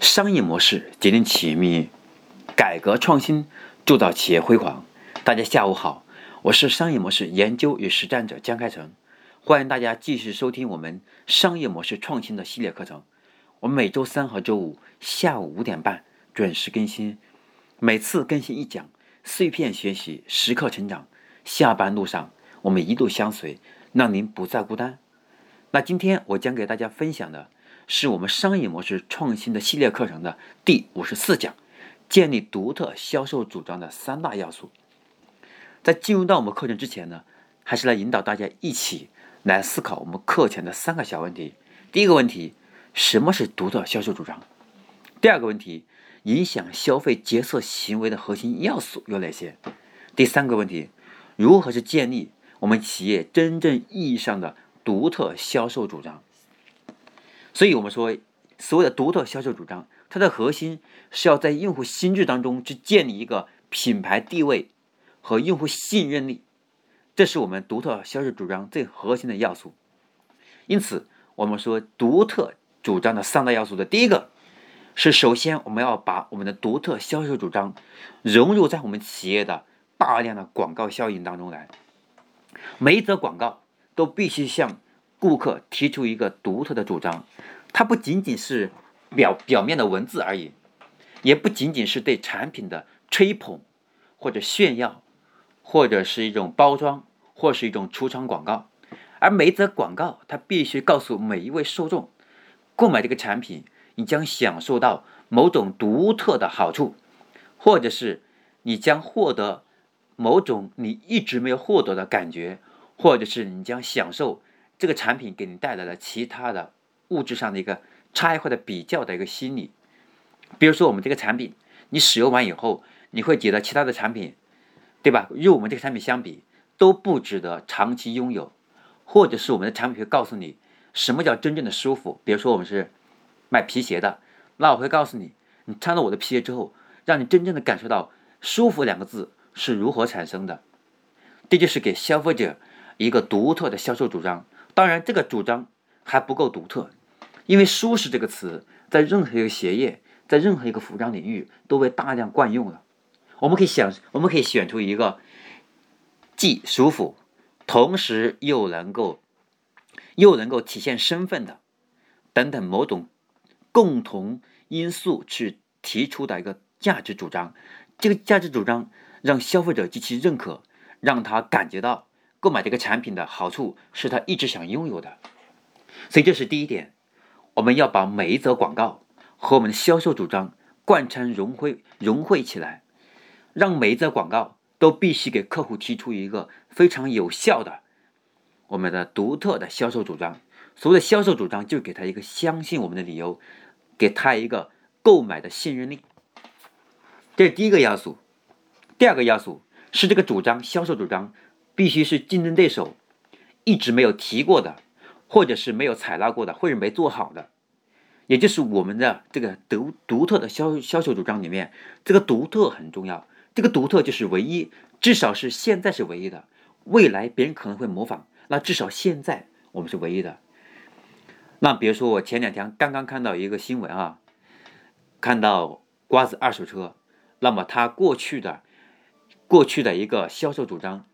商业模式决定企业命运，改革创新铸造企业辉煌。大家下午好，我是商业模式研究与实战者江开成，欢迎大家继续收听我们商业模式创新的系列课程。我们每周三和周五下午五点半准时更新，每次更新一讲，碎片学习，时刻成长。下班路上，我们一路相随，让您不再孤单。那今天我将给大家分享的。是我们商业模式创新的系列课程的第五十四讲，建立独特销售主张的三大要素。在进入到我们课程之前呢，还是来引导大家一起来思考我们课前的三个小问题。第一个问题，什么是独特销售主张？第二个问题，影响消费决策行为的核心要素有哪些？第三个问题，如何是建立我们企业真正意义上的独特销售主张？所以，我们说，所谓的独特销售主张，它的核心是要在用户心智当中去建立一个品牌地位和用户信任力，这是我们独特销售主张最核心的要素。因此，我们说独特主张的三大要素的第一个是，首先我们要把我们的独特销售主张融入在我们企业的大量的广告效应当中来，每一则广告都必须向顾客提出一个独特的主张，它不仅仅是表表面的文字而已，也不仅仅是对产品的吹捧或者炫耀，或者是一种包装，或是一种橱窗广告。而每则广告，它必须告诉每一位受众，购买这个产品，你将享受到某种独特的好处，或者是你将获得某种你一直没有获得的感觉，或者是你将享受。这个产品给你带来了其他的物质上的一个差异化的比较的一个心理，比如说我们这个产品，你使用完以后，你会觉得其他的产品，对吧？与我们这个产品相比，都不值得长期拥有，或者是我们的产品会告诉你什么叫真正的舒服。比如说我们是卖皮鞋的，那我会告诉你，你穿了我的皮鞋之后，让你真正的感受到舒服两个字是如何产生的。这就是给消费者一个独特的销售主张。当然，这个主张还不够独特，因为“舒适”这个词在任何一个鞋业，在任何一个服装领域都被大量惯用了。我们可以想，我们可以选出一个既舒服，同时又能够又能够体现身份的等等某种共同因素去提出的一个价值主张。这个价值主张让消费者极其认可，让他感觉到。购买这个产品的好处是他一直想拥有的，所以这是第一点。我们要把每一则广告和我们的销售主张贯穿融汇融汇起来，让每一则广告都必须给客户提出一个非常有效的我们的独特的销售主张。所谓的销售主张，就给他一个相信我们的理由，给他一个购买的信任力。这是第一个要素。第二个要素是这个主张销售主张。必须是竞争对手一直没有提过的，或者是没有采纳过的，或者没做好的，也就是我们的这个独独特的销销售主张里面，这个独特很重要。这个独特就是唯一，至少是现在是唯一的。未来别人可能会模仿，那至少现在我们是唯一的。那比如说，我前两天刚刚看到一个新闻啊，看到瓜子二手车，那么它过去的过去的一个销售主张。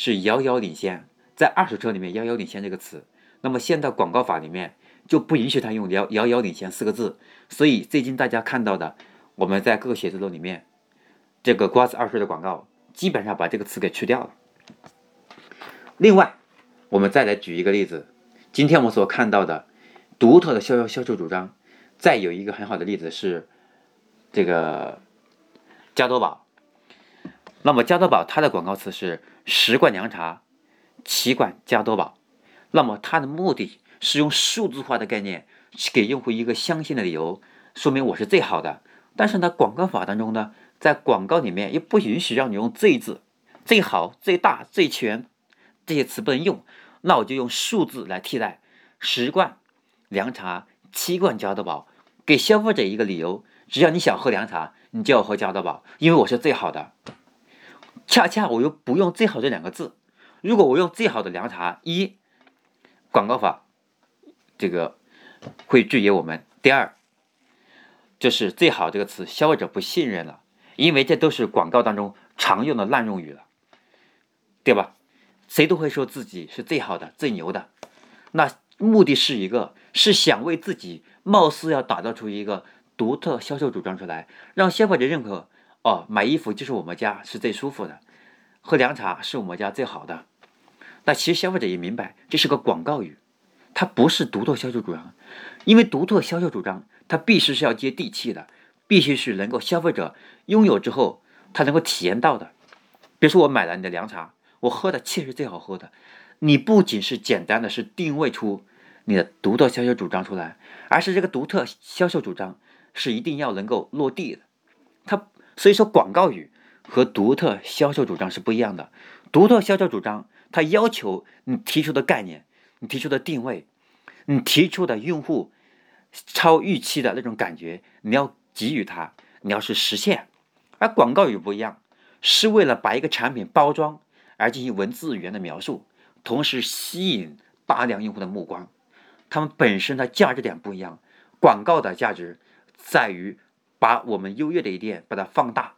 是遥遥领先，在二手车里面“遥遥领先”这个词，那么现在广告法里面就不允许他用“遥遥遥领先”四个字，所以最近大家看到的，我们在各个写字楼里面，这个瓜子二手车的广告基本上把这个词给去掉了。另外，我们再来举一个例子，今天我们所看到的独特的销销销售主张，再有一个很好的例子是这个加多宝。那么加多宝它的广告词是十罐凉茶，七罐加多宝。那么它的目的是用数字化的概念去给用户一个相信的理由，说明我是最好的。但是呢，广告法当中呢，在广告里面又不允许让你用最字，最好、最大、最全这些词不能用。那我就用数字来替代，十罐凉茶，七罐加多宝，给消费者一个理由：只要你想喝凉茶，你就要喝加多宝，因为我是最好的。恰恰我又不用“最好”这两个字，如果我用“最好的凉茶”，一广告法这个会拒绝我们；第二，就是“最好”这个词，消费者不信任了，因为这都是广告当中常用的滥用语了，对吧？谁都会说自己是最好的、最牛的，那目的是一个，是想为自己貌似要打造出一个独特销售主张出来，让消费者认可。哦，买衣服就是我们家是最舒服的，喝凉茶是我们家最好的。那其实消费者也明白，这是个广告语，它不是独特销售主张，因为独特销售主张它必须是要接地气的，必须是能够消费者拥有之后他能够体验到的。比如说我买了你的凉茶。我喝的确实最好喝的，你不仅是简单的是定位出你的独特销售主张出来，而是这个独特销售主张是一定要能够落地的。它所以说广告语和独特销售主张是不一样的。独特销售主张它要求你提出的概念、你提出的定位、你提出的用户超预期的那种感觉，你要给予他，你要是实现。而广告语不一样，是为了把一个产品包装。而进行文字语言的描述，同时吸引大量用户的目光。它们本身的价值点不一样。广告的价值在于把我们优越的一点把它放大，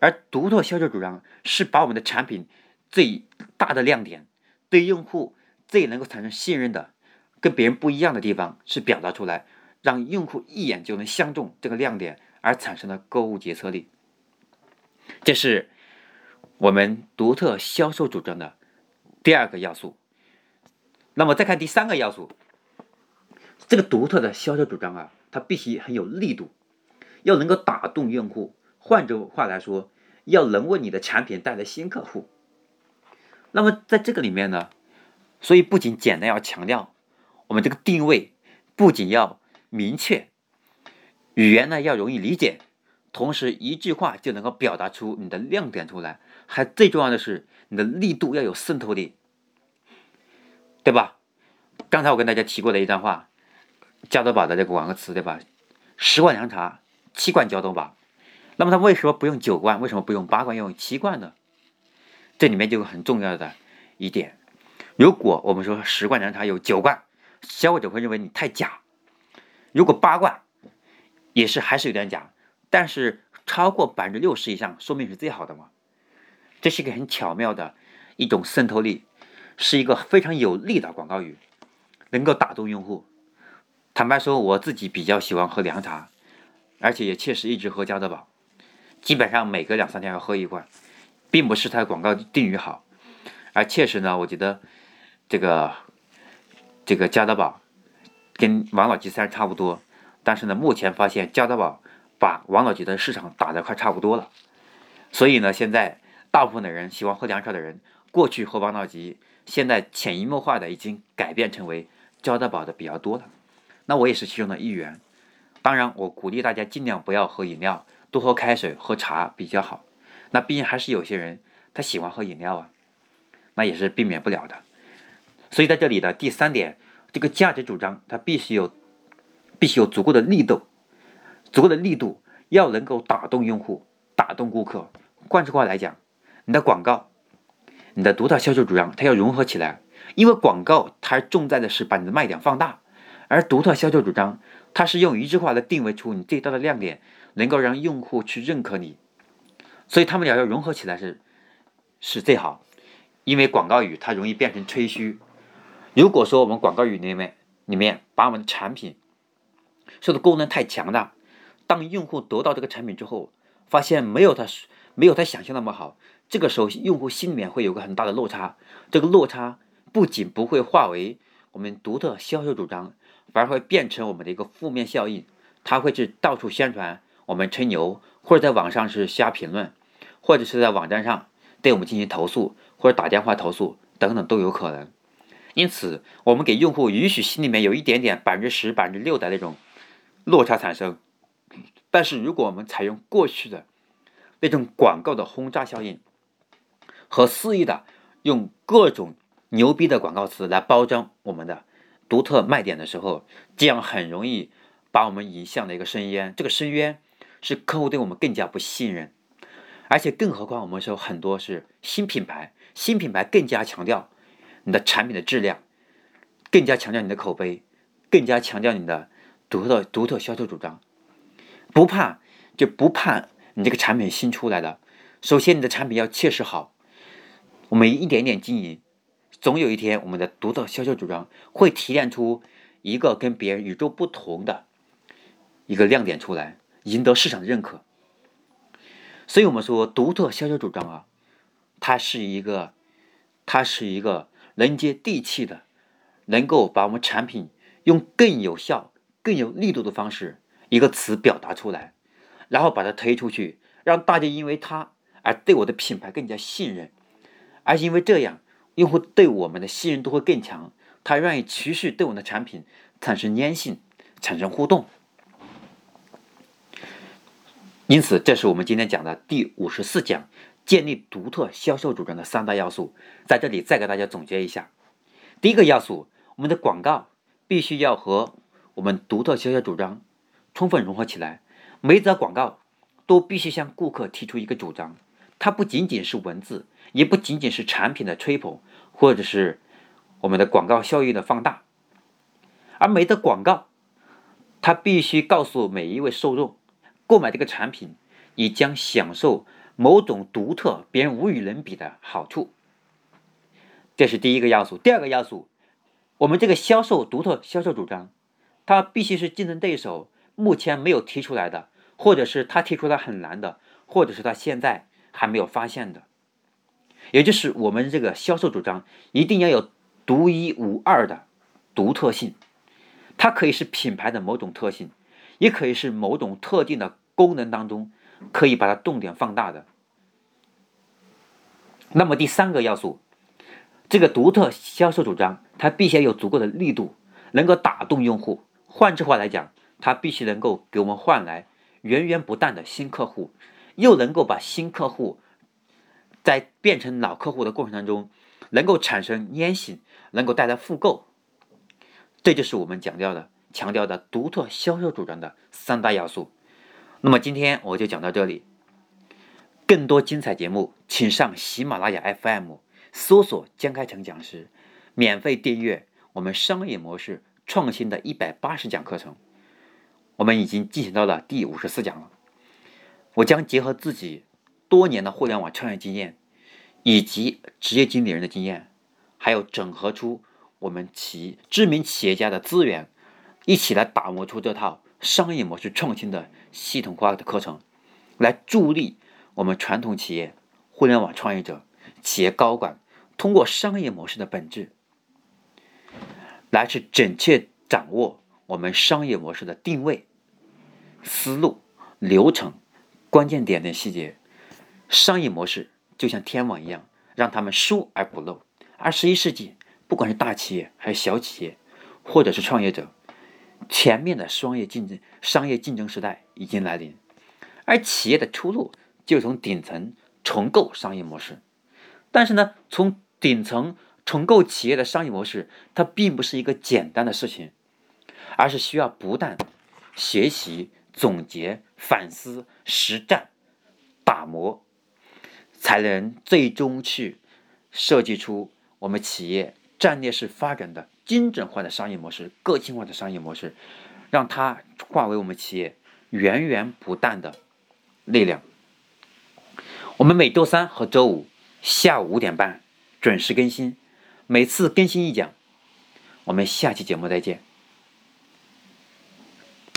而独特销售主张是把我们的产品最大的亮点、对用户最能够产生信任的、跟别人不一样的地方是表达出来，让用户一眼就能相中这个亮点而产生的购物决策力。这是。我们独特销售主张的第二个要素，那么再看第三个要素，这个独特的销售主张啊，它必须很有力度，要能够打动用户。换句话来说，要能为你的产品带来新客户。那么在这个里面呢，所以不仅简单要强调我们这个定位，不仅要明确，语言呢要容易理解。同时，一句话就能够表达出你的亮点出来，还最重要的是你的力度要有渗透力，对吧？刚才我跟大家提过的一段话，加多宝的这个广告词，对吧？十罐凉茶，七罐加多宝。那么他为什么不用九罐？为什么不用八罐，用七罐呢？这里面就有很重要的一点：如果我们说十罐凉茶有九罐，消费者会认为你太假；如果八罐，也是还是有点假。但是超过百分之六十以上，说明是最好的嘛？这是一个很巧妙的一种渗透力，是一个非常有力的广告语，能够打动用户。坦白说，我自己比较喜欢喝凉茶，而且也确实一直喝加德宝，基本上每隔两三天要喝一罐，并不是它的广告定语好，而确实呢，我觉得这个这个加德宝跟王老吉虽然差不多，但是呢，目前发现加德宝。把王老吉的市场打得快差不多了，所以呢，现在大部分的人喜欢喝凉茶的人，过去喝王老吉，现在潜移默化的已经改变成为加德宝的比较多了。那我也是其中的一员。当然，我鼓励大家尽量不要喝饮料，多喝开水、喝茶比较好。那毕竟还是有些人他喜欢喝饮料啊，那也是避免不了的。所以在这里的第三点，这个价值主张它必须有，必须有足够的力度。足够的力度，要能够打动用户、打动顾客。换句话来讲，你的广告、你的独特销售主张，它要融合起来。因为广告它重在的是把你的卖点放大，而独特销售主张，它是用一句话来定位出你最大的亮点，能够让用户去认可你。所以他们俩要融合起来是是最好。因为广告语它容易变成吹嘘。如果说我们广告语里面里面把我们的产品说的功能太强大，当用户得到这个产品之后，发现没有他没有他想象那么好，这个时候用户心里面会有个很大的落差。这个落差不仅不会化为我们独特销售主张，反而会变成我们的一个负面效应。他会去到处宣传我们吹牛，或者在网上是瞎评论，或者是在网站上对我们进行投诉，或者打电话投诉等等都有可能。因此，我们给用户允许心里面有一点点百分之十、百分之六的那种落差产生。但是，如果我们采用过去的那种广告的轰炸效应，和肆意的用各种牛逼的广告词来包装我们的独特卖点的时候，这样很容易把我们引向了一个深渊。这个深渊是客户对我们更加不信任，而且更何况我们说很多是新品牌，新品牌更加强调你的产品的质量，更加强调你的口碑，更加强调你的独特独特销售主张。不怕就不怕你这个产品新出来的，首先你的产品要切实好，我们一点点经营，总有一天我们的独特销售主张会提炼出一个跟别人与众不同的一个亮点出来，赢得市场的认可。所以我们说独特销售主张啊，它是一个，它是一个能接地气的，能够把我们产品用更有效、更有力度的方式一个词表达出来，然后把它推出去，让大家因为它而对我的品牌更加信任，而因为这样，用户对我们的信任度会更强，他愿意持续对我们的产品产生粘性、产生互动。因此，这是我们今天讲的第五十四讲，建立独特销售主张的三大要素。在这里再给大家总结一下：第一个要素，我们的广告必须要和我们独特销售主张充分融合起来。每则广告都必须向顾客提出一个主张，它不仅仅是文字，也不仅仅是产品的吹捧，或者是我们的广告效益的放大。而每的广告，它必须告诉每一位受众。购买这个产品，你将享受某种独特、别人无与伦比的好处。这是第一个要素。第二个要素，我们这个销售独特销售主张，它必须是竞争对手目前没有提出来的，或者是他提出来很难的，或者是他现在还没有发现的。也就是我们这个销售主张一定要有独一无二的独特性，它可以是品牌的某种特性。也可以是某种特定的功能当中，可以把它重点放大的。那么第三个要素，这个独特销售主张，它必须要有足够的力度，能够打动用户。换句话来讲，它必须能够给我们换来源源不断的新客户，又能够把新客户在变成老客户的过程当中，能够产生粘性，能够带来复购。这就是我们讲到的。强调的独特销售主张的三大要素。那么今天我就讲到这里。更多精彩节目，请上喜马拉雅 FM 搜索江开成讲师，免费订阅我们商业模式创新的一百八十讲课程。我们已经进行到了第五十四讲了。我将结合自己多年的互联网创业经验，以及职业经理人的经验，还有整合出我们企知名企业家的资源。一起来打磨出这套商业模式创新的系统化的课程，来助力我们传统企业、互联网创业者、企业高管通过商业模式的本质，来去准确掌握我们商业模式的定位、思路、流程、关键点的细节。商业模式就像天网一样，让他们疏而不漏。二十一世纪，不管是大企业还是小企业，或者是创业者。全面的商业竞争、商业竞争时代已经来临，而企业的出路就从顶层重构商业模式。但是呢，从顶层重构企业的商业模式，它并不是一个简单的事情，而是需要不断学习、总结、反思、实战、打磨，才能最终去设计出我们企业战略式发展的。精准化的商业模式，个性化的商业模式，让它化为我们企业源源不断的力量。我们每周三和周五下午五点半准时更新，每次更新一讲。我们下期节目再见。